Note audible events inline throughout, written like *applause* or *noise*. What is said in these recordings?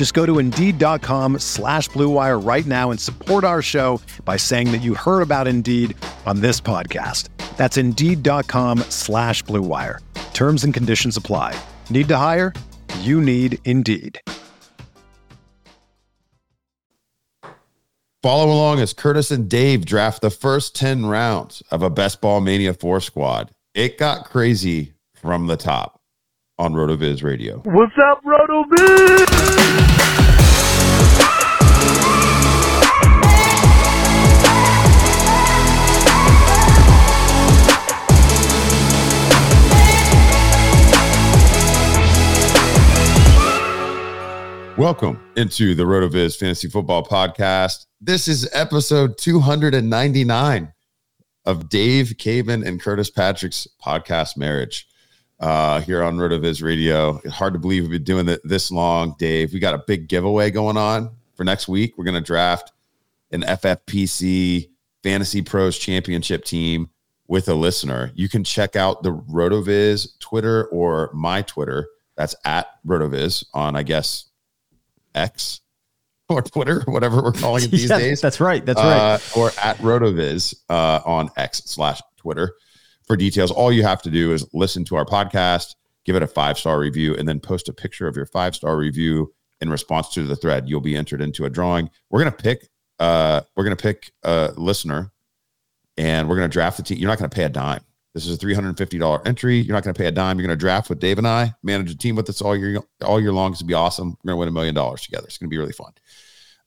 Just go to Indeed.com slash BlueWire right now and support our show by saying that you heard about Indeed on this podcast. That's Indeed.com slash BlueWire. Terms and conditions apply. Need to hire? You need Indeed. Follow along as Curtis and Dave draft the first 10 rounds of a Best Ball Mania 4 squad. It got crazy from the top on RotoViz Radio. What's up, RotoViz? Welcome into the RotoViz Fantasy Football Podcast. This is episode 299 of Dave Caban and Curtis Patrick's podcast marriage uh, here on RotoViz Radio. Hard to believe we've been doing it this long, Dave. We got a big giveaway going on for next week. We're going to draft an FFPC Fantasy Pros Championship team with a listener. You can check out the RotoViz Twitter or my Twitter. That's at RotoViz on, I guess, X or Twitter, *laughs* whatever we're calling it *laughs* these Yeah, days. That's right. That's Uh, right. or at Rotoviz uh, on X slash Twitter for details. All you have to do is listen to our podcast, give it a five star review, and then post a picture of your five star review in response to the thread. You'll be entered into a drawing. We're gonna pick. Uh, we're gonna pick a listener, and we're gonna draft the team. You're not gonna pay a dime. This is a three hundred and fifty dollar entry. You're not gonna pay a dime. You're gonna draft with Dave and I, manage a team with us all year all year long. It's gonna be awesome. We're gonna win a million dollars together. It's gonna be really fun.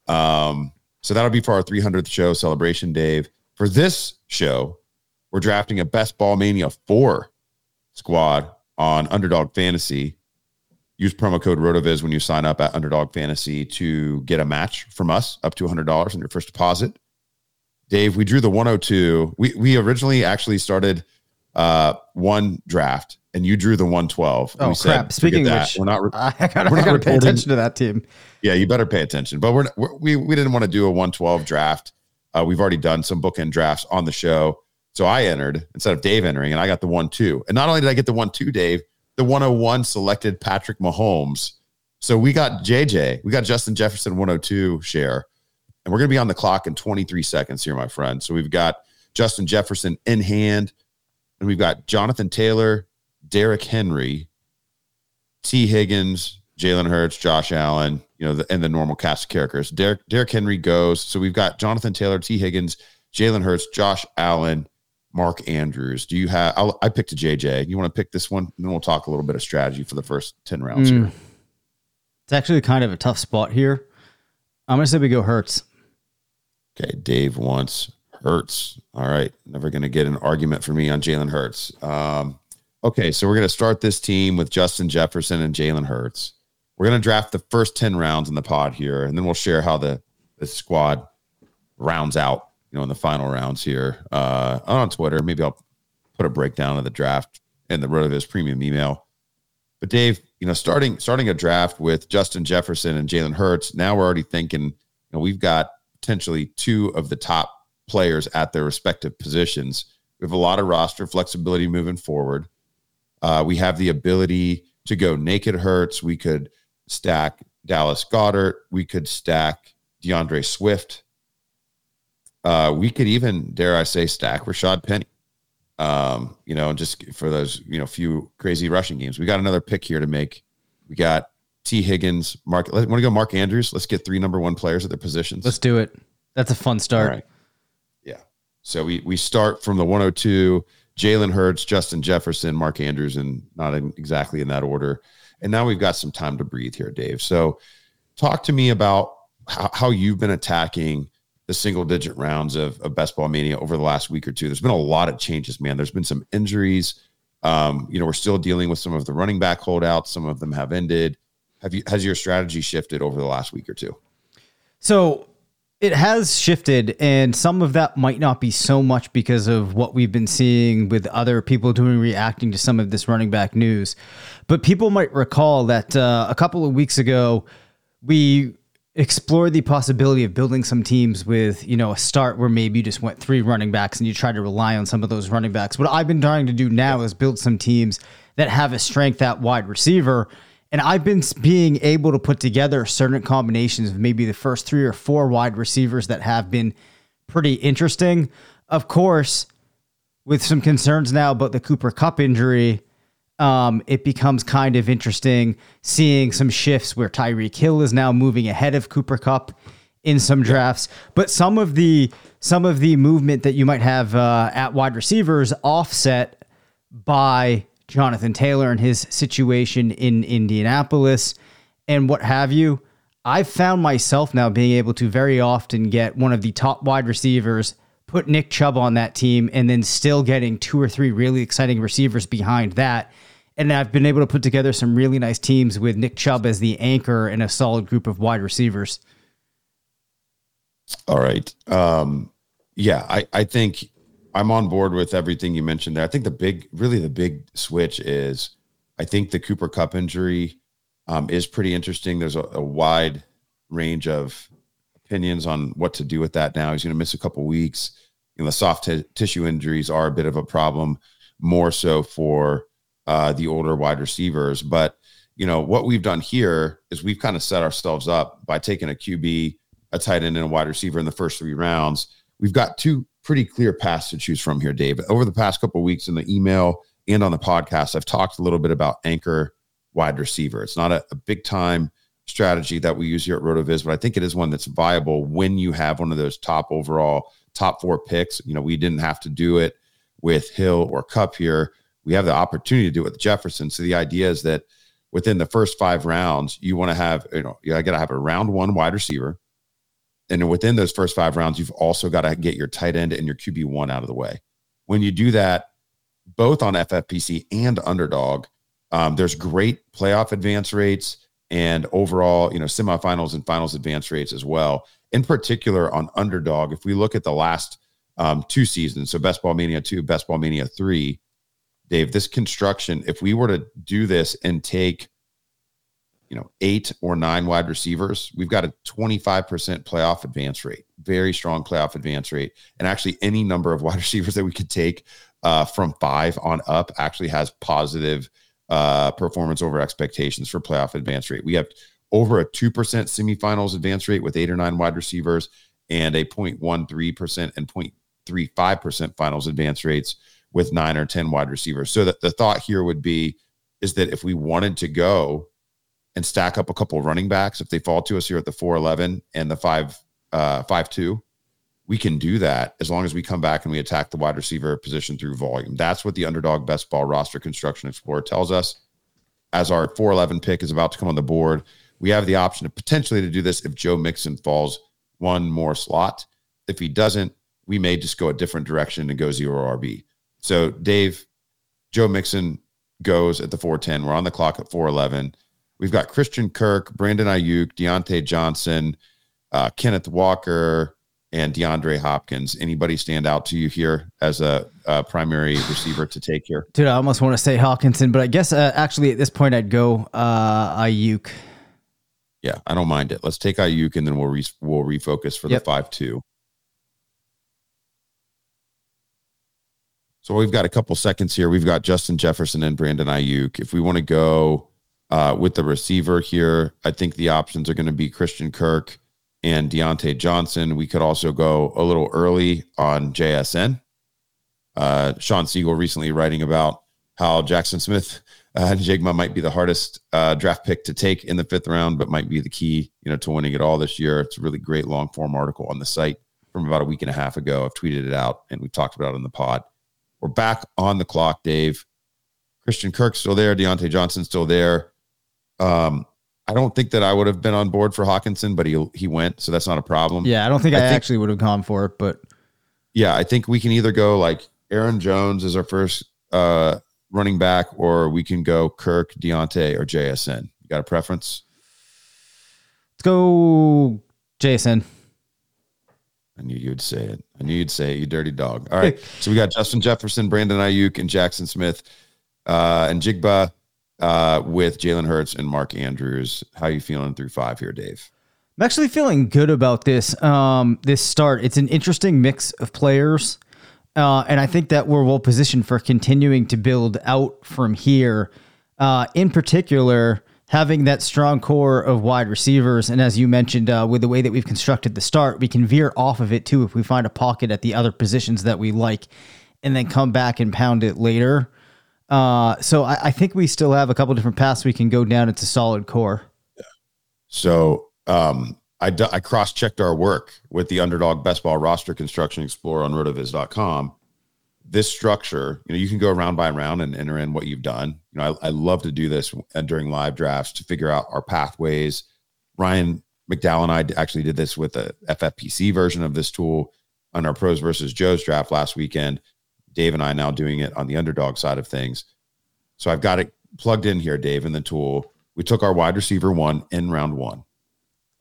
Um, so that'll be for our 300th show celebration, Dave. For this show, we're drafting a Best Ball Mania 4 squad on Underdog Fantasy. Use promo code RotoViz when you sign up at Underdog Fantasy to get a match from us up to $100 on your first deposit. Dave, we drew the 102. We, we originally actually started uh, one draft and you drew the 112. Oh we said, crap! Speaking of "Forget which, that. we're not re- *laughs* I gotta, we're I not gotta pay attention to that team. yeah, you better pay attention. But we're, we're we we didn't want to do a 112 draft. Uh, we've already done some bookend drafts on the show. So I entered instead of Dave entering, and I got the one two. And not only did I get the one two, Dave, the 101 selected Patrick Mahomes. So we got JJ, we got Justin Jefferson 102 share, and we're gonna be on the clock in 23 seconds here, my friend. So we've got Justin Jefferson in hand, and we've got Jonathan Taylor, Derrick Henry, Tee Higgins, Jalen Hurts, Josh Allen, you know, the, and the normal cast of characters. Derrick, Derrick Henry goes. So we've got Jonathan Taylor, Tee Higgins, Jalen Hurts, Josh Allen, Mark Andrews. Do you have? I'll, I picked a JJ. You want to pick this one? And then we'll talk a little bit of strategy for the first 10 rounds Mm. here. It's actually kind of a tough spot here. I'm gonna say we go Hurts. Okay. Dave wants Hurts. All right. Never going to get an argument for me on Jalen Hurts. Um, okay. So we're going to start this team with Justin Jefferson and Jalen Hurts. We're going to draft the first 10 rounds in the pod here, and then we'll share how the, the squad rounds out, you know, in the final rounds here uh, on Twitter. Maybe I'll put a breakdown of the draft in the RotoViz premium email. But Dave, you know, starting starting a draft with Justin Jefferson and Jalen Hurts, now we're already thinking, you know, we've got potentially two of the top players at their respective positions. We have a lot of roster flexibility moving forward. Uh, we have the ability to go naked Hurts. We could stack Dallas Goedert. We could stack D'Andre Swift. Uh, we could even, dare I say, stack Rashaad Penny. Um, you know, just for those, you know, few crazy rushing games. We got another pick here to make. We got Tee Higgins, Mark. Want to go Mark Andrews? Let's get three number one players at their positions. Let's do it. That's a fun start. Right. So we we start from the 102. Jalen Hurts, Justin Jefferson, Mark Andrews, and not in, exactly in that order. And now we've got some time to breathe here, Dave. So, talk to me about how, how you've been attacking the single digit rounds of, of best ball mania over the last week or two. There's been a lot of changes, man. There's been some injuries. Um, you know, we're still dealing with some of the running back holdouts. Some of them have ended. Have you has your strategy shifted over the last week or two? So it has shifted, and some of that might not be so much because of what we've been seeing with other people doing reacting to some of this running back news. But people might recall that uh, a couple of weeks ago, we explored the possibility of building some teams with, you know, a start where maybe you just went three running backs and you try to rely on some of those running backs. What I've been trying to do now is build some teams that have a strength at wide receiver and I've been being able to put together certain combinations of maybe the first three or four wide receivers that have been pretty interesting. Of course, with some concerns now about the Cooper Kupp injury, um, it becomes kind of interesting seeing some shifts where Tyreek Hill is now moving ahead of Cooper Kupp in some drafts. But some of the some of the movement that you might have uh, at wide receivers offset by Jonathan Taylor and his situation in Indianapolis and what have you. I've found myself now being able to very often get one of the top wide receivers, put Nick Chubb on that team, and then still getting two or three really exciting receivers behind that. And I've been able to put together some really nice teams with Nick Chubb as the anchor and a solid group of wide receivers. All right. Um, yeah, I, I think I'm on board with everything you mentioned there. I think the big, really the big switch is I think the Cooper Kupp injury um, is pretty interesting. There's a, a wide range of opinions on what to do with that now. He's going to miss a couple weeks. You know, the soft t- tissue injuries are a bit of a problem, more so for uh, the older wide receivers. But, you know, what we've done here is we've kind of set ourselves up by taking a QB, a tight end, and a wide receiver in the first three rounds. We've got two pretty clear paths to choose from here, Dave. Over the past couple weeks in the email and on the podcast, I've talked a little bit about anchor wide receiver. It's not a, a big time strategy that we use here at RotoViz, but I think it is one that's viable when you have one of those top overall top four picks. You know, we didn't have to do it with Hill or Kupp here. We have the opportunity to do it with Jefferson. So the idea is that within the first five rounds, you want to have, you know, you got to have a round one wide receiver and within those first five rounds, you've also got to get your tight end and your QB1 out of the way. When you do that, both on FFPC and underdog, um, there's great playoff advance rates and overall, you know, semifinals and finals advance rates as well. In particular, on underdog, if we look at the last um, two seasons, so Best Ball Mania 2, Best Ball Mania 3, Dave, this construction, if we were to do this and take you know, eight or nine wide receivers, we've got a 25% playoff advance rate, very strong playoff advance rate. And actually, any number of *laughs* wide receivers that we could take uh, from five on up actually has positive uh, performance over expectations for playoff advance rate. We have over a 2% semifinals advance rate with eight or nine wide receivers and a 0.13% and 0.35% finals advance rates with nine or 10 wide receivers. So that the thought here would be is that if we wanted to go and stack up a couple running backs. If they fall to us here at the 411 and the 5 uh 5 2 we can do that as long as we come back and we attack the wide receiver position through volume. That's what the underdog best ball roster construction explorer tells us. As our 411 pick is about to come on the board we have the option of potentially to do this if joe mixon falls one more slot. If he doesn't we may just go a different direction and go zero rb so dave joe mixon goes at the 410 we're on the clock at 411 We've got Christian Kirk, Brandon Aiyuk, Diontae Johnson, uh, Kenneth Walker, and DeAndre Hopkins. Anybody stand out to you here as a, a primary receiver to take here? Dude, I almost want to say Hockenson, but I guess uh, actually at this point I'd go uh, Aiyuk. Yeah, I don't mind it. Let's take Aiyuk and then we'll re- we'll refocus for yep. the five two. So we've got a couple seconds here. We've got Justin Jefferson and Brandon Aiyuk. If we want to go uh, with the receiver here, I think the options are going to be Christian Kirk and Diontae Johnson. We could also go a little early on JSN. Uh, Shawn Siegele recently writing about how Jaxon Smith uh, Njigba might be the hardest uh, draft pick to take in the fifth round, but might be the key, you know, to winning it all this year. It's a really great long form article on the site from about a week and a half ago. I've tweeted it out and we talked about it in the pod. We're back on the clock, Dave. Christian Kirk's still there. Diontae Johnson's still there. Um, I don't think that I would have been on board for Hockenson, but he he went, so that's not a problem. Yeah, I don't think I, I think- actually would have gone for it, but Yeah, I think we can either go like Aaron Jones as our first uh, running back, or we can go Kirk, Diontae, or JSN. You got a preference? let's go Jason. I knew you'd say it. I knew you'd say it, you dirty dog. All right. *laughs* so we got Justin Jefferson, Brandon Aiyuk, and Jaxon Smith, uh, Njigba uh, with Jalen Hurts and Mark Andrews. How are you feeling through five here, Dave? I'm actually feeling good about this um, this start. It's an interesting mix of players, uh, and I think that we're well positioned for continuing to build out from here. Uh, in particular, having that strong core of wide receivers, and as you mentioned, uh, with the way that we've constructed the start, we can veer off of it too if we find a pocket at the other positions that we like, and then come back and pound it later. Uh, so I, I think we still have a couple different paths we can go down. It's a solid core. So um, I cross checked our work with the underdog best ball roster construction explorer on rotoviz.com. This structure, you know, you can go round by round and enter in what you've done. You know, I, I love to do this uh, during live drafts to figure out our pathways. Ryan McDowell and I actually did this with a FFPC version of this tool on our pros versus Joe's draft last weekend. Dave and I now doing it on the underdog side of things. So I've got it plugged in here, Dave, in the tool. We took our wide receiver one in round one.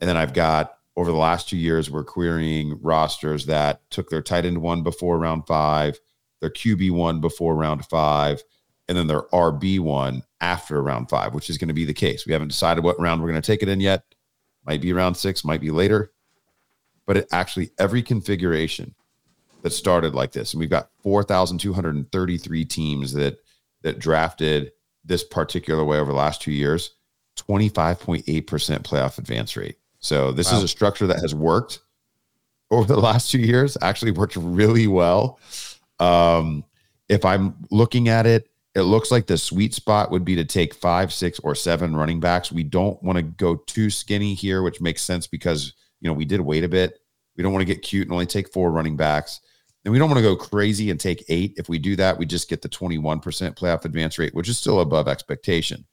And then I've got over the last two years, we're querying rosters that took their tight end one before round five, their QB one before round five, and then their RB one after round five, which is going to be the case. We haven't decided what round we're going to take it in yet. Might be round six, might be later. But it actually, every configuration that started like this, and we've got 4,233 teams that that drafted this particular way over the last two years, 25.8% playoff advance rate. So this is a structure that has worked over the last two years, actually worked really well. Um, if I'm looking at it, it looks like the sweet spot would be to take five, six, or seven running backs. We don't want to go too skinny here, which makes sense because you know we did wait a bit. We don't want to get cute and only take four running backs. And we don't want to go crazy and take eight. If we do that, we just get the 21% playoff advance rate, which is still above expectation.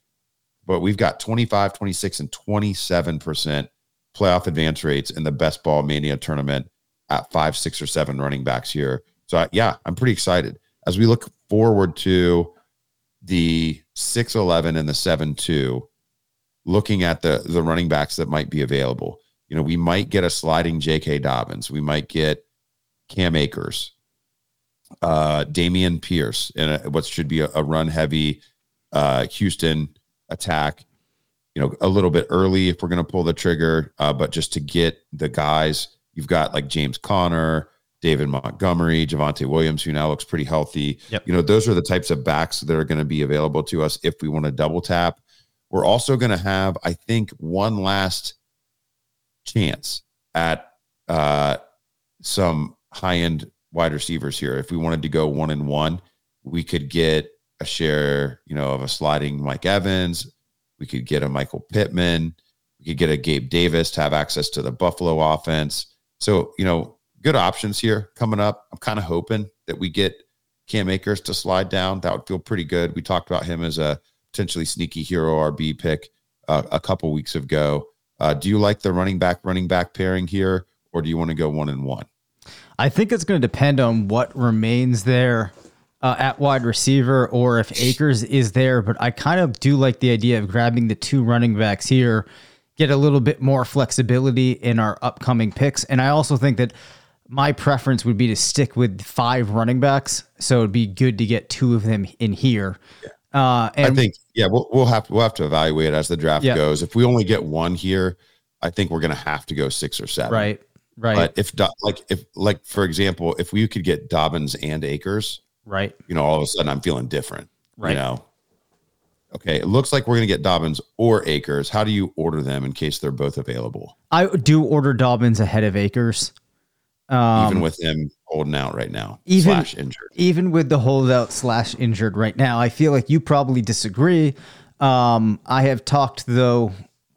But we've got 25, 26, and 27% playoff advance rates in the best ball mania tournament at five, six, or seven running backs here. So, yeah, I'm pretty excited. As we look forward to the 6 11 and the 7 2, looking at the, the running backs that might be available, you know, we might get a sliding J.K. Dobbins. We might get Cam Akers, uh, Dameon Pierce, in a, what should be a, a run heavy uh, Houston attack. You know, a little bit early if we're going to pull the trigger, uh, but just to get the guys, you've got like James Conner, David Montgomery, Javonte Williams, who now looks pretty healthy. Yep. You know, those are the types of backs that are going to be available to us if we want to double tap. We're also going to have, I think, one last chance at uh, some high end wide receivers here. If we wanted to go one and one, we could get a share, you know, of a sliding Mike Evans. We could get a Michael Pittman. We could get a Gabe Davis to have access to the Buffalo offense. So, you know, good options here coming up. I'm kind of hoping that we get Cam Akers to slide down. That would feel pretty good. We talked about him as a potentially sneaky hero RB pick uh, a couple weeks ago. Uh, do you like the running back running back pairing here, or do you want to go one and one? I think it's going to depend on what remains there uh, at wide receiver or if Akers is there. But I kind of do like the idea of grabbing the two running backs here, get a little bit more flexibility in our upcoming picks. And I also think that my preference would be to stick with five running backs. So it'd be good to get two of them in here. Uh, and I think yeah, we'll we'll have to we'll have to evaluate as the draft Yeah. goes. If we only get one here, I think we're gonna have to go six or seven. right, right, But if like if like for example, if we could get Dobbins and Akers, right. you know, all of a sudden I'm feeling different. Right. You know. Okay, it looks like we're gonna get Dobbins or Akers. How do you order them in case they're both available? I do order Dobbins ahead of Akers. Um, even with him holding out right now, even- slash injured. even with the holdout slash injured right now, I feel like you probably disagree. Um, I have talked though.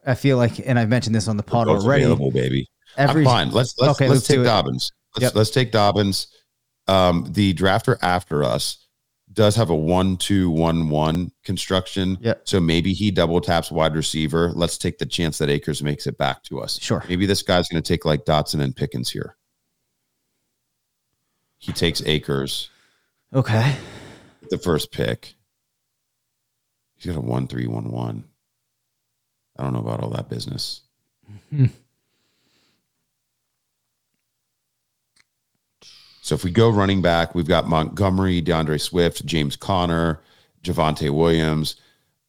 I feel like, and I've mentioned this on the pod already. available, baby. Every I'm fine. Let's let's Okay, let's, let's take. Dobbins. Let's Yep. let's take Dobbins. um, the drafter after us does have a one two one one construction. Yeah. So maybe he double taps wide receiver. Let's take the chance that Akers makes it back to us. Sure. Maybe this guy's going to take like Dotson and Pickens here. He takes Akers Okay. the first pick. He's got a one three one one. I don't know about all that business. So if we go running back, we've got Montgomery, D'Andre Swift, James Conner, Javonte Williams,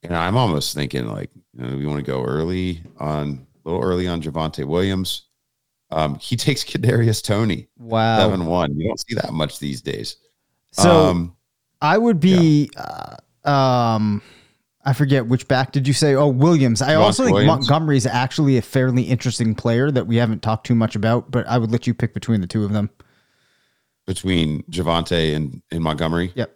and I'm almost thinking like you know, we want to go early on a little early on Javonte Williams. Um, he takes *laughs* Kadarius Toney, Wow. seven one. You don't see that much these days. So um, I would be, uh, um, I forget which back did you say? Oh, Williams. I also think Williams. Montgomery is actually a fairly interesting player that we haven't talked too much about, but I would let you pick between the two of them. Between Javonte and, and Montgomery, Yep.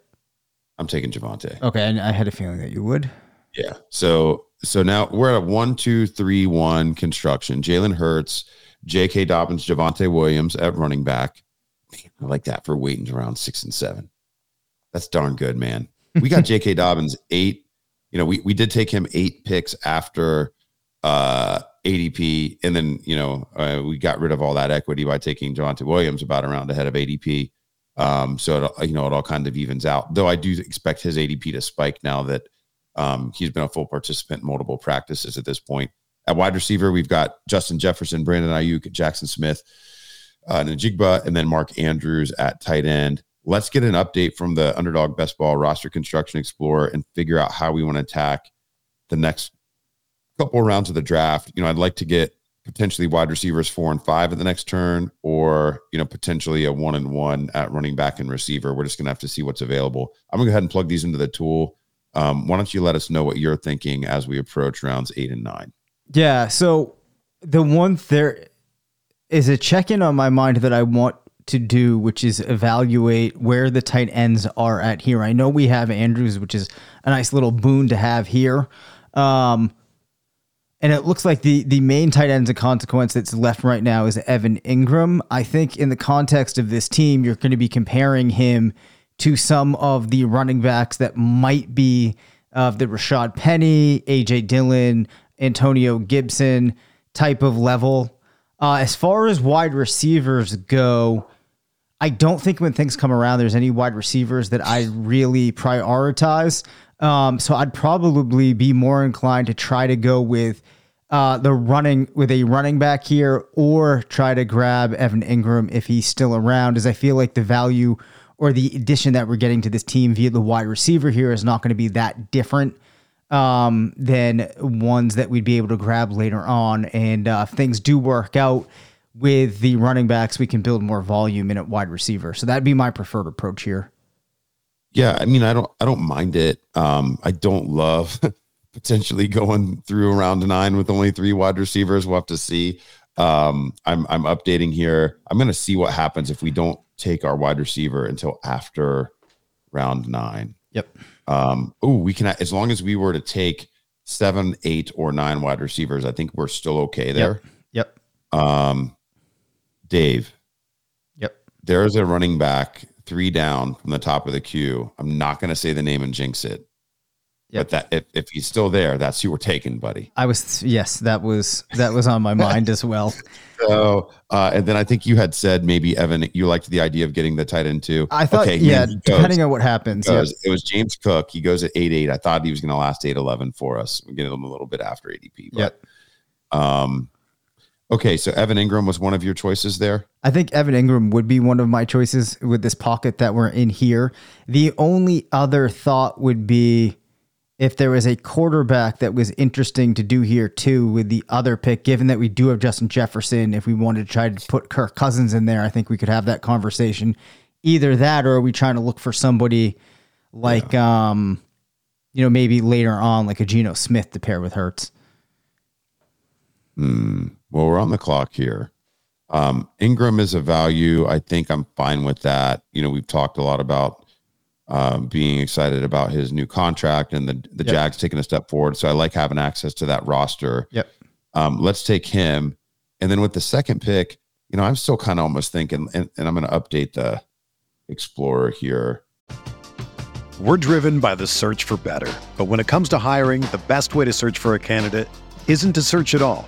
I'm taking Javonte. Okay, and I had a feeling that you would. Yeah. So so now we're at a one, two, three, one construction. Jalen Hurts, J.K. Dobbins, Javonte Williams at running back. Man, I like that for waiting around six and seven. That's darn good, man. *laughs* We got J.K. Dobbins eight. You know, we we did take him eight picks after uh ADP, and then you know uh, we got rid of all that equity by taking Javonte Williams about a round ahead of ADP. Um, so it, you know it all kind of evens out. Though I do expect his ADP to spike now that um, he's been a full participant in multiple practices at this point. At wide receiver, we've got Justin Jefferson, Brandon Aiyuk, Jaxon Smith, uh, Njigba, and then Mark Andrews at tight end. Let's get an update from the Underdog Best Ball Roster Construction Explorer and figure out how we want to attack the next couple rounds of the draft. You know, I'd like to get potentially wide receivers four and five at the next turn, or you know, potentially a one and one at running back and receiver. We're just gonna have to see what's available. I'm gonna go ahead and plug these into the tool. Um, why don't you let us know what you're thinking as we approach rounds eight and nine? Yeah. So the one there is a check in on my mind that I want to do, which is evaluate where the tight ends are at here. I know we have Andrews, which is a nice little boon to have here. Um, and it looks like the the main tight ends of consequence that's left right now is Evan Engram. I think in the context of this team, you're going to be comparing him to some of the running backs that might be of the Rashaad Penny, AJ Dillon, Antonio Gibson type of level. Uh, as far as wide receivers go, I don't think when things come around, there's any wide receivers that I really prioritize. Um, so I'd probably be more inclined to try to go with uh, the running with a running back here, or try to grab Evan Engram if he's still around. As I feel like the value or the addition that we're getting to this team via the wide receiver here is not going to be that different um, than ones that we'd be able to grab later on. And uh, if things do work out with the running backs, we can build more volume in at wide receiver. So that'd be my preferred approach here. Yeah, I mean, I don't, I don't mind it. Um, I don't love *laughs* potentially going through around nine with only three wide receivers. We'll have to see. Um, I'm, I'm updating here. I'm going to see what happens if we don't take our wide receiver until after round nine. Yep. Um, oh, we can as long as we were to take seven, eight, or nine wide receivers, I think we're still okay there. Yep. Um, Dave, Yep. there is a running back three down from the top of the queue. I'm not going to say the name and jinx it. Yep. But that if, if he's still there, that's who we're taking, buddy. I was yes, that was that was on my mind as well. *laughs* So, uh, and then I think you had said maybe Evan, you liked the idea of getting the tight end too. I thought Okay, yeah, goes. depending on what happens. It Yeah. was, it was James Cook. He goes at eight eight. I thought he was going to last eight eleven for us. We get him a little bit after ADP. But, Yep. Um, okay, so Evan Engram was one of your choices there. I think Evan Engram would be one of my choices with this pocket that we're in here. The only other thought would be if there was a quarterback that was interesting to do here too with the other pick, given that we do have Justin Jefferson, if we wanted to try to put Kirk Cousins in there, I think we could have that conversation. Either that or are we trying to look for somebody like um you know, maybe later on like a Geno Smith to pair with Hurts. Hmm. Well, we're on the clock here. Um, Engram is a value. I think I'm fine with that. You know, we've talked a lot about um, being excited about his new contract and the the Yep. Jags taking a step forward. So I like having access to that roster. Yep. Um, let's take him. And then with the second pick, you know, I'm still kind of almost thinking, and, and I'm going to update the Explorer here. We're driven by the search for better. But when it comes to hiring, the best way to search for a candidate isn't to search at all.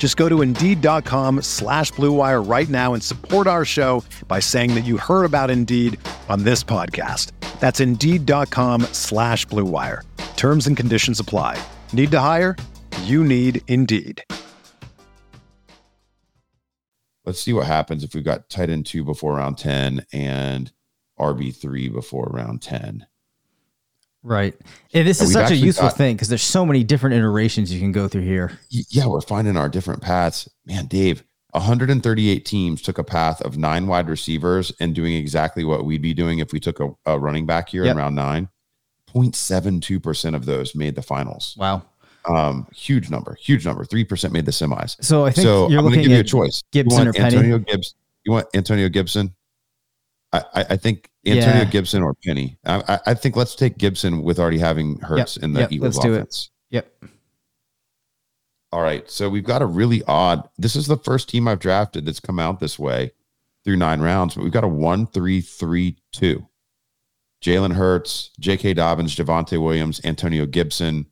Just go to Indeed.com slash BlueWire right now and support our show by saying that you heard about Indeed on this podcast. That's Indeed.com slash BlueWire. Terms and conditions apply. Need to hire? You need Indeed. Let's see what happens if we've got tight end two before round 10 and RB3 before round 10. Right. And this And is such a useful got- thing because there's so many different iterations you can go through here. Yeah, we're finding our different paths. Man, Dave, 138 teams took a path of nine wide receivers and doing exactly what we'd be doing if we took a, a running back here Yep. in round nine. 0.72% of those made the finals. Wow. Um, huge number, huge number. 3% made the semis. So I think so you're I'm going to looking give you a choice. Gibson you want or Penny? Antonio Gibbs? You want Antonio Gibson? I, I, think Antonio Yeah. Gibson or Penny. I, I, I think let's take Gibson with already having Hurts in the yep, Eagles let's do it. offense. Yep. All right. So we've got a really odd. This is the first team I've drafted that's come out this way through nine rounds, but we've got a one, three, three, two. Jalen Hurts, J.K. Dobbins, Javonte Williams, Antonio Gibson.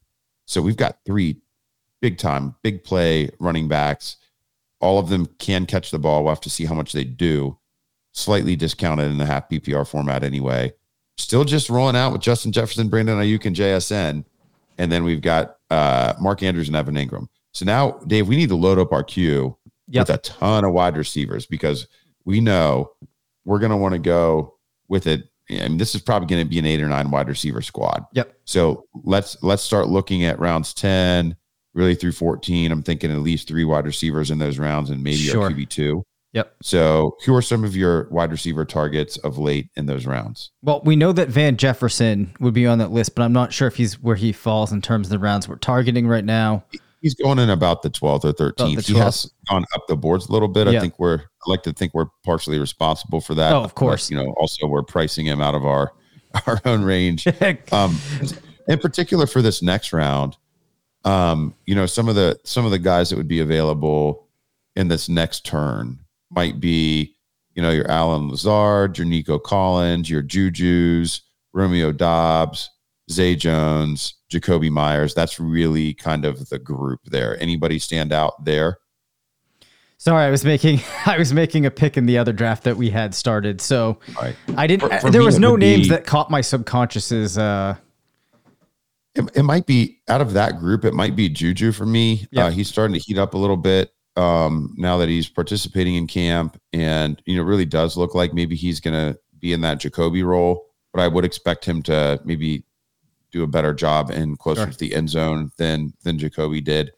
So we've got three big time, big play running backs. All of them can catch the ball. We'll have to see how much they do. Slightly discounted in the half PPR format anyway. Still just rolling out with Justin Jefferson, Brandon Aiyuk, and JSN. And then we've got uh, Mark Andrews and Evan Engram. So now, Dave, we need to load up our queue Yep. with a ton of wide receivers because we know we're going to want to go with it. I mean, this is probably going to be an eight or nine wide receiver squad. Yep. So let's let's start looking at rounds ten really through fourteen. I'm thinking at least three wide receivers in those rounds and maybe Sure. a QB two. Yep. So who are some of your wide receiver targets of late in those rounds? Well, we know that Van Jefferson would be on that list, but I'm not sure if he's where he falls in terms of the rounds we're targeting right now. He's going in about the 12th or 13th. he 12th. has gone up the boards a little bit. I think we're, I like to think we're partially responsible for that. Oh, of course. But, you know, also we're pricing him out of our, *laughs* our own range. *laughs* um, in particular for this next round, um, you know, some of the some of the guys that would be available in this next turn might be, you know, your Allen Lazard, your Nico Collins, your Juju's, Romeo Doubs, Zay Jones, Jakobi Meyers. That's really kind of the group there. Anybody stand out there? Sorry, I was making *laughs* I was making a pick in the other draft that we had started. So Right. I didn't. For- for there me, was no names be- that caught my subconscious's. Uh, It, it might be out of that group. It might be Juju for me. Yeah. Uh, he's starting to heat up a little bit um, now that he's participating in camp, and you know, really does look like maybe he's going to be in that Jakobi role. But I would expect him to maybe do a better job in closer Sure. to the end zone than than Jakobi did.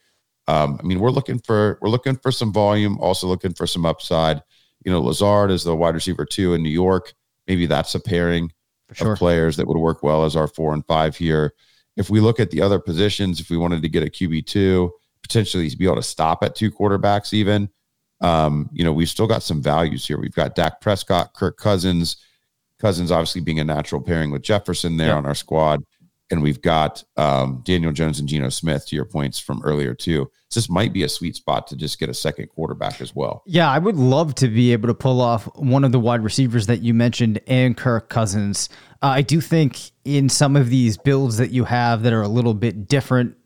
Um, I mean, we're looking for we're looking for some volume, also looking for some upside. You know, Lazard is the wide receiver two in New York. Maybe that's a pairing sure. of players that would work well as our four and five here. If we look at the other positions, if we wanted to get a QB two, potentially be able to stop at two quarterbacks, even, um, you know, we've still got some values here. We've got Dak Prescott, Kirk Cousins, Cousins obviously being a natural pairing with Jefferson there Yeah. on our squad. And we've got um, Daniel Jones and Geno Smith to your points from earlier, too. So this might be a sweet spot to just get a second quarterback as well. Yeah, I would love to be able to pull off one of the wide receivers that you mentioned and Kirk Cousins. Uh, I do think in some of these builds that you have that are a little bit different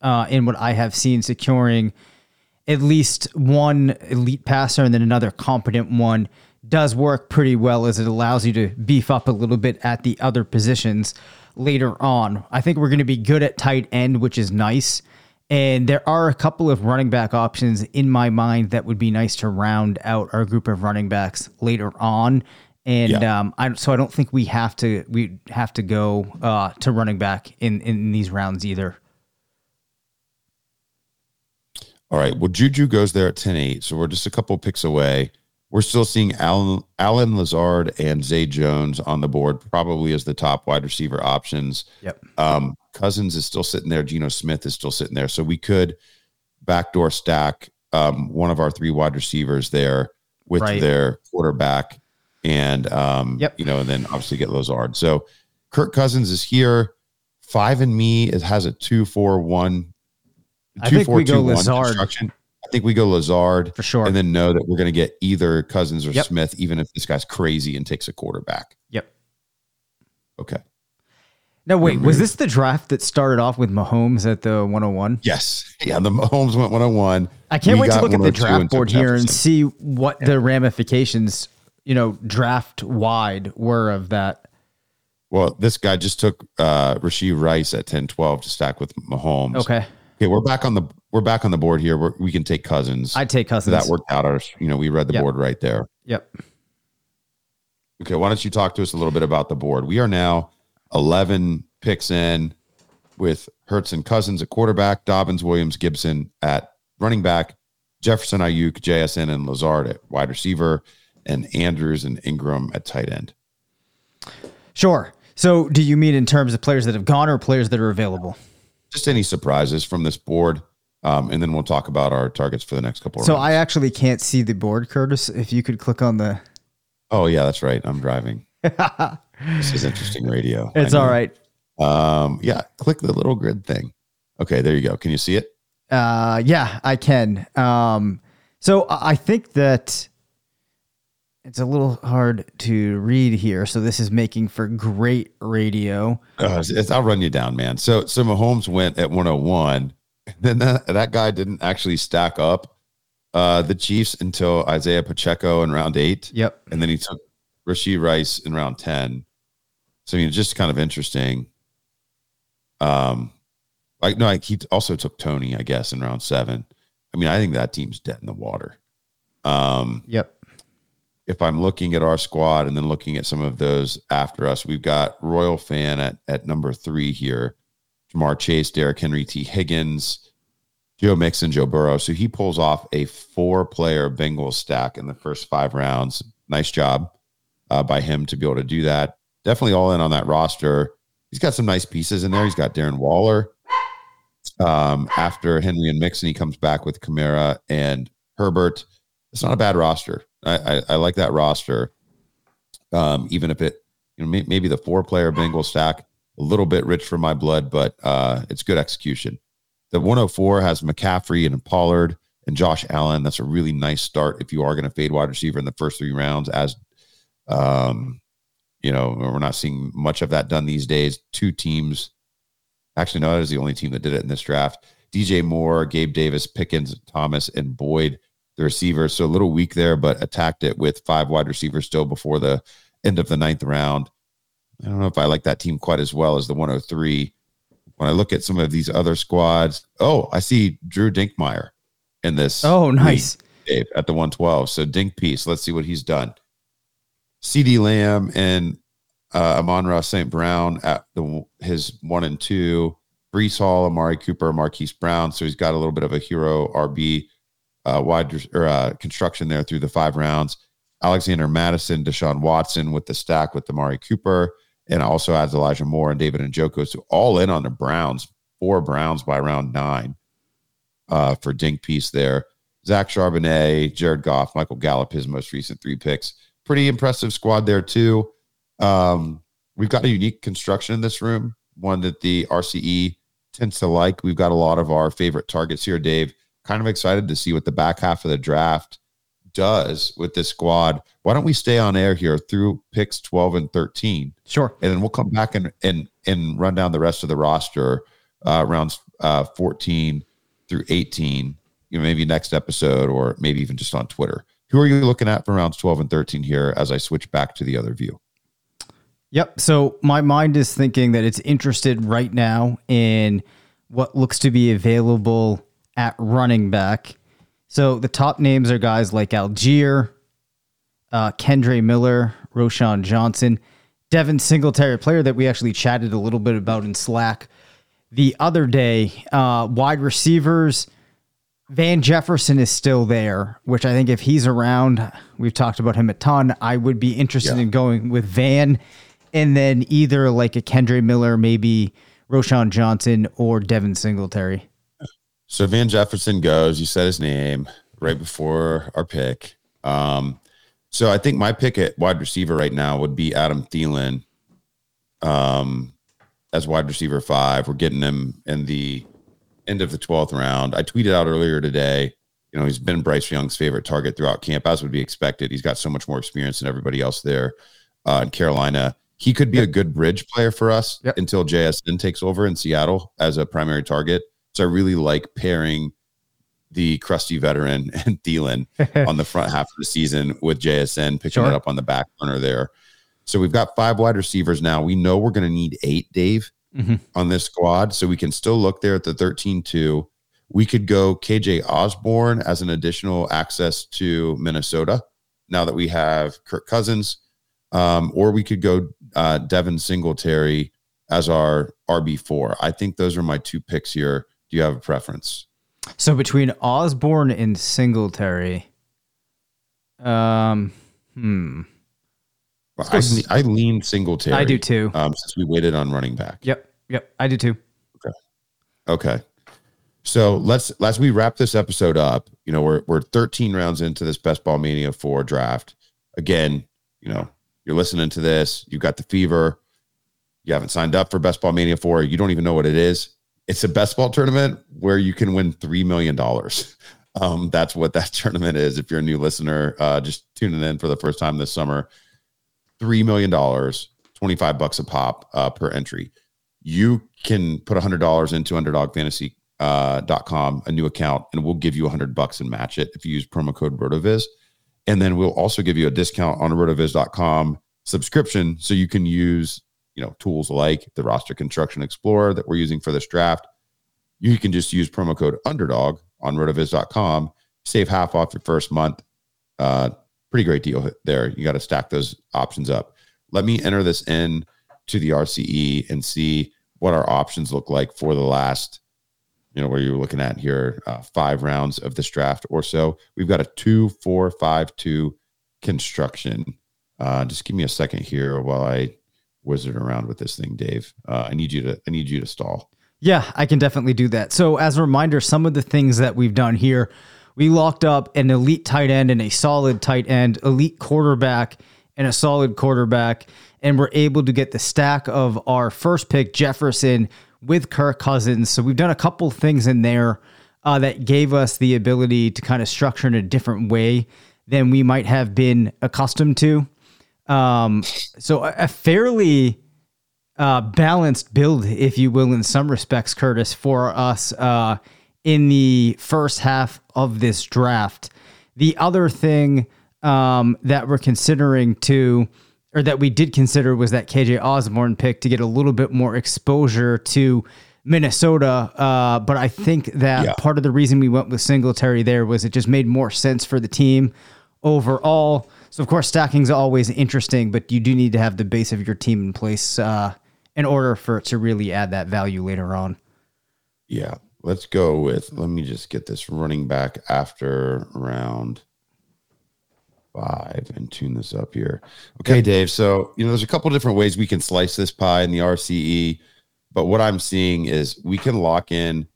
uh, in what I have seen securing at least one elite passer and then another competent one does work pretty well as it allows you to beef up a little bit at the other positions later on. I think we're going to be good at tight end, which is nice. And there are a couple of running back options in my mind that would be nice to round out our group of running backs later on. And Yeah. um, I so I don't think we have to we have to go uh, to running back in in these rounds either. All right. Well, Juju goes there at 10 8. So we're just a couple picks away. We're still seeing Allen, Allen Lazard and Zay Jones on the board, probably as the top wide receiver options. Yep. Um, Cousins is still sitting there. Geno Smith is still sitting there. So we could backdoor stack um, one of our three wide receivers there with Right. their quarterback. And, um, Yep. you know, and then obviously get Lazard. So Kirk Cousins is here. Five and me, it has a two, four, one. I think we go 2-4-2-1 Lazard. I think we go Lazard For sure. and then know that we're going to get either Cousins or Yep. Smith, even if this guy's crazy and takes a quarterback. Yep. Okay. No, wait. Was this the draft that started off with Mahomes at the 101? Yes. Yeah. The Mahomes went 101. I can't We wait to look at the draft and took board here and see what the ramifications, you know, draft wide were of that. Well, this guy just took uh Rashee Rice at 10 12 to stack with Mahomes. Okay. Okay, we're back on the we're back on the board here. We're, we can take Cousins. I'd take Cousins. that worked out. Our, you know, we read the Yep. board right there. Yep. Okay, why don't you talk to us a little bit about the board? We are now 11 picks in with Hurts and Cousins at quarterback, Dobbins, Williams, Gibson at running back, Jefferson, Aiyuk, JSN, and Lazard at wide receiver, and Andrews and Engram at tight end. Sure. So do you mean in terms of players that have gone or players that are available? Just any surprises from this board, um, and then we'll talk about our targets for the next couple. Of So rounds. I actually can't see the board, Curtis. If you could click on the. oh yeah, that's right. I'm driving. *laughs* this is interesting radio. It's all right. Um, yeah, click the little grid thing. Okay, there you go. Can you see it? Uh, yeah, I can. Um, so I I think that it's a little hard to read here. So this is making for great radio. Uh, I'll run you down, man. So so Mahomes went at 101. *laughs* Then that, that guy didn't actually stack up uh, the Chiefs until Isaiah Pacheco in round eight, Yep. and then he took Rashee Rice in round 10. So I mean, it's just kind of interesting. Um, like no, like he also took Toney, I guess, in round seven. I mean, I think that team's dead in the water. Um, Yep. If I'm looking at our squad and then looking at some of those after us, we've got Royal Fan at, at number three here, Ja'Marr Chase, Derrick Henry, Tee Higgins, Joe Mixon, Joe Burrow. So he pulls off a four player Bengals stack in the first five rounds. Nice job uh, by him to be able to do that. Definitely all in on that roster. He's got some nice pieces in there. He's got Darren Waller. Um, after Henry and Mixon, he comes back with Kamara and Herbert. It's not a bad roster. I, I, I like that roster. Um, even if it, you know, may, maybe the four player Bengal stack a little bit rich for my blood, but uh, it's good execution. The 104 has McCaffrey and Pollard and Josh Allen. That's a really nice start if you are going to fade wide receiver in the first three rounds. As um, you know, we're not seeing much of that done these days. Two teams, actually, no, that is the only team that did it in this draft. DJ Moore, Gabe Davis, Pickens, Thomas, and Boyd the receivers. So a little weak there, but attacked it with five wide receivers still before the end of the ninth round. I don't know if I like that team quite as well as the 103. When I look at some of these other squads, oh, I see Drew Dinkmeyer in this. Oh, nice. Dave, at the 112. So Dink piece. Let's see what he's done. CeeDee Lamb and uh, Amon-Ra St. Brown at the his one and two. Breece Hall, Amari Cooper, Marquise Brown. So he's got a little bit of a hero RB uh, wide or uh, construction there through the five rounds. Alexander Mattison, Deshaun Watson with the stack with Amari Cooper, and also adds Elijah Moore and David Njoku. So all in on the Browns, four Browns by round nine uh, for Dink piece there. Zach Charbonnet, Jared Goff, Michael Gallup, his most recent three picks. Pretty impressive squad there too. Um, we've got a unique construction in this room, one that the RCE tends to like. We've got a lot of our favorite targets here, Dave. Kind of excited to see what the back half of the draft does with this squad. Why don't we stay on air here through picks 12 and 13? Sure. and then we'll come back and and and run down the rest of the roster uh rounds uh 14 through 18 you know maybe next episode or maybe even just on twitter who are you looking at for rounds 12 and 13 here as i switch back to the other view Yep. So my mind is thinking that it's interested right now in what looks to be available at running back. So the top names are guys like Allgeier, uh, Kendre Miller, Roschon Johnson. Devin Singletary, player that we actually chatted a little bit about in Slack the other day. Uh, wide receivers, Van Jefferson is still there, which I think if he's around, we've talked about him a ton. I would be interested yeah. in going with Van, and then either like a Kendre Miller, maybe Roschon Johnson or Devin Singletary. So Van Jefferson goes. You said his name right before our pick. Um, so I think my pick at wide receiver right now would be Adam Thielen. Um, as wide receiver five, we're getting him in the end of the 12th round. I tweeted out earlier today, you know, he's been Bryce Young's favorite target throughout camp, as would be expected. He's got so much more experience than everybody else there uh, in Carolina. He could be yep. a good bridge player for us yep. until JSN takes over in Seattle as a primary target. So I really like pairing the crusty veteran *laughs* and Thielen on the front half of the season with JSN picking sure. it up on the back corner there. So we've got five wide receivers now. We know we're going to need eight, Dave mm-hmm. on this squad. So we can still look there at the 13 2. We could go KJ Osborn as an additional access to Minnesota now that we have Kirk Cousins. Um, or we could go uh, Devin Singletary as our RB4. I think those are my two picks here. Do you have a preference? So between Osborn and Singletary, um, hmm. I, I lean Singletary. I do too. Um, since we waited on running back. Yep. Yep. I do too. Okay. Okay. So let's let's we wrap this episode up. You know, we're we're 13 rounds into this Best Ball Mania 4 draft. Again, you know, you're listening to this, You've got the fever, you haven't signed up for Best Ball Mania 4, you don't even know what it is. It's a best ball tournament where you can win $3 million. Um, that's what that *laughs* tournament is. If you're a new listener, uh, just tuning in for the first time this summer, $3 million, 25 bucks a pop uh, per entry. You can put $100 into underdogfantasy.com, uh, a new account, and we'll give you 100 bucks and match it if you use promo code RotoViz. And then we'll also give you a discount on rotoviz.com subscription so you can use, you know, tools like the roster construction explorer that we're using for this draft. You can just use promo code underdog on rotoviz.com, save half off your first month. Uh, pretty great deal there. You got to stack those options up. Let me enter this in to the RCE and see what our options look like for the last, you know, where you're looking at here, uh, five rounds of this draft or so. We've got a two, four, five, two construction. Uh, just give me a second here while I wizard around with this thing, Dave. Uh, I need you to, I need you to stall. Yeah, I can definitely do that. So, as a reminder, some of the things that we've done here we locked up an elite tight end and a solid tight end, elite quarterback and a solid quarterback, and we're able to get the stack of our first pick, Jefferson, with Kirk Cousins. So we've done a couple things in there uh, that gave us the ability to kind of structure in a different way than we might have been accustomed to. Um, so a, a fairly uh, balanced build, if you will, in some respects, Curtis, for us. Uh, in the first half of this draft. The other thing um, that we're considering to, or that we did consider, was that KJ Osborn pick to get a little bit more exposure to Minnesota. Uh, but I think that yeah. part of the reason we went with Singletary there was it just made more sense for the team overall. So of course, stacking is always interesting, but you do need to have the base of your team in place uh, in order for it to really add that value later on. Yeah, Let's go with, let me just get this running back after round five and tune this up here. Okay, Dave. So, you know, there's a couple different ways we can slice this pie in the RCE, but what I'm seeing is we can lock in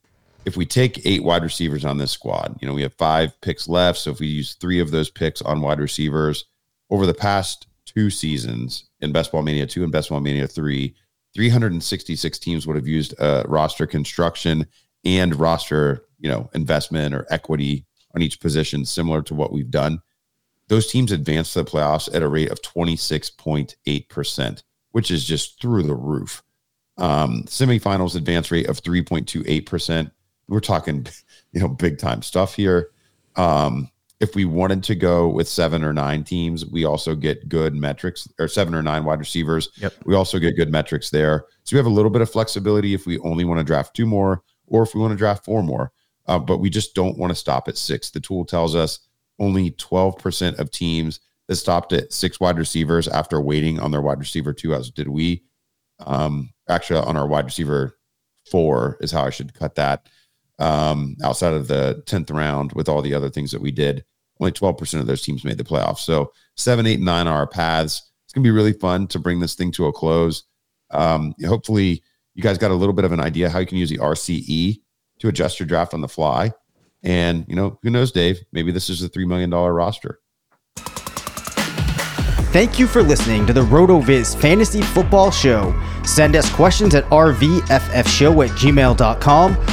if we take eight wide receivers on this squad. You know, we have five picks left. So if we use three of those picks on wide receivers over the past two seasons in Best Ball Mania 2 and Best Ball Mania 3, 366 teams would have used a roster construction and roster, you know, investment or equity on each position, similar to what we've done, those teams advance to the playoffs at a rate of 26.8%, which is just through the roof. Um, semifinals advance rate of 3.28%. We're talking, *laughs* you know, big time stuff here. Um, if we wanted to go with seven or nine teams, we also get good metrics or seven or nine wide receivers. Yep. We also get good metrics there. So we have a little bit of flexibility if we only want to draft two more or if we want to draft four more. Uh, but we just don't want to stop at six. The tool tells us only 12% of teams that stopped at six wide receivers after waiting on their wide receiver two, as did we. Um, actually, on our wide receiver four is how I should cut that. Um, outside of the 10th round with all the other things that we did, only 12% of those teams made the playoffs. So seven, eight, nine are our paths. It's going to be really fun to bring this thing to a close. Um, hopefully, you guys got a little bit of an idea how you can use the RCE to adjust your draft on the fly. And, you know, who knows, Dave? Maybe this is a $3 million roster. Thank you for listening to the RotoViz Fantasy Football Show. Send us questions at rvffshow at gmail.com.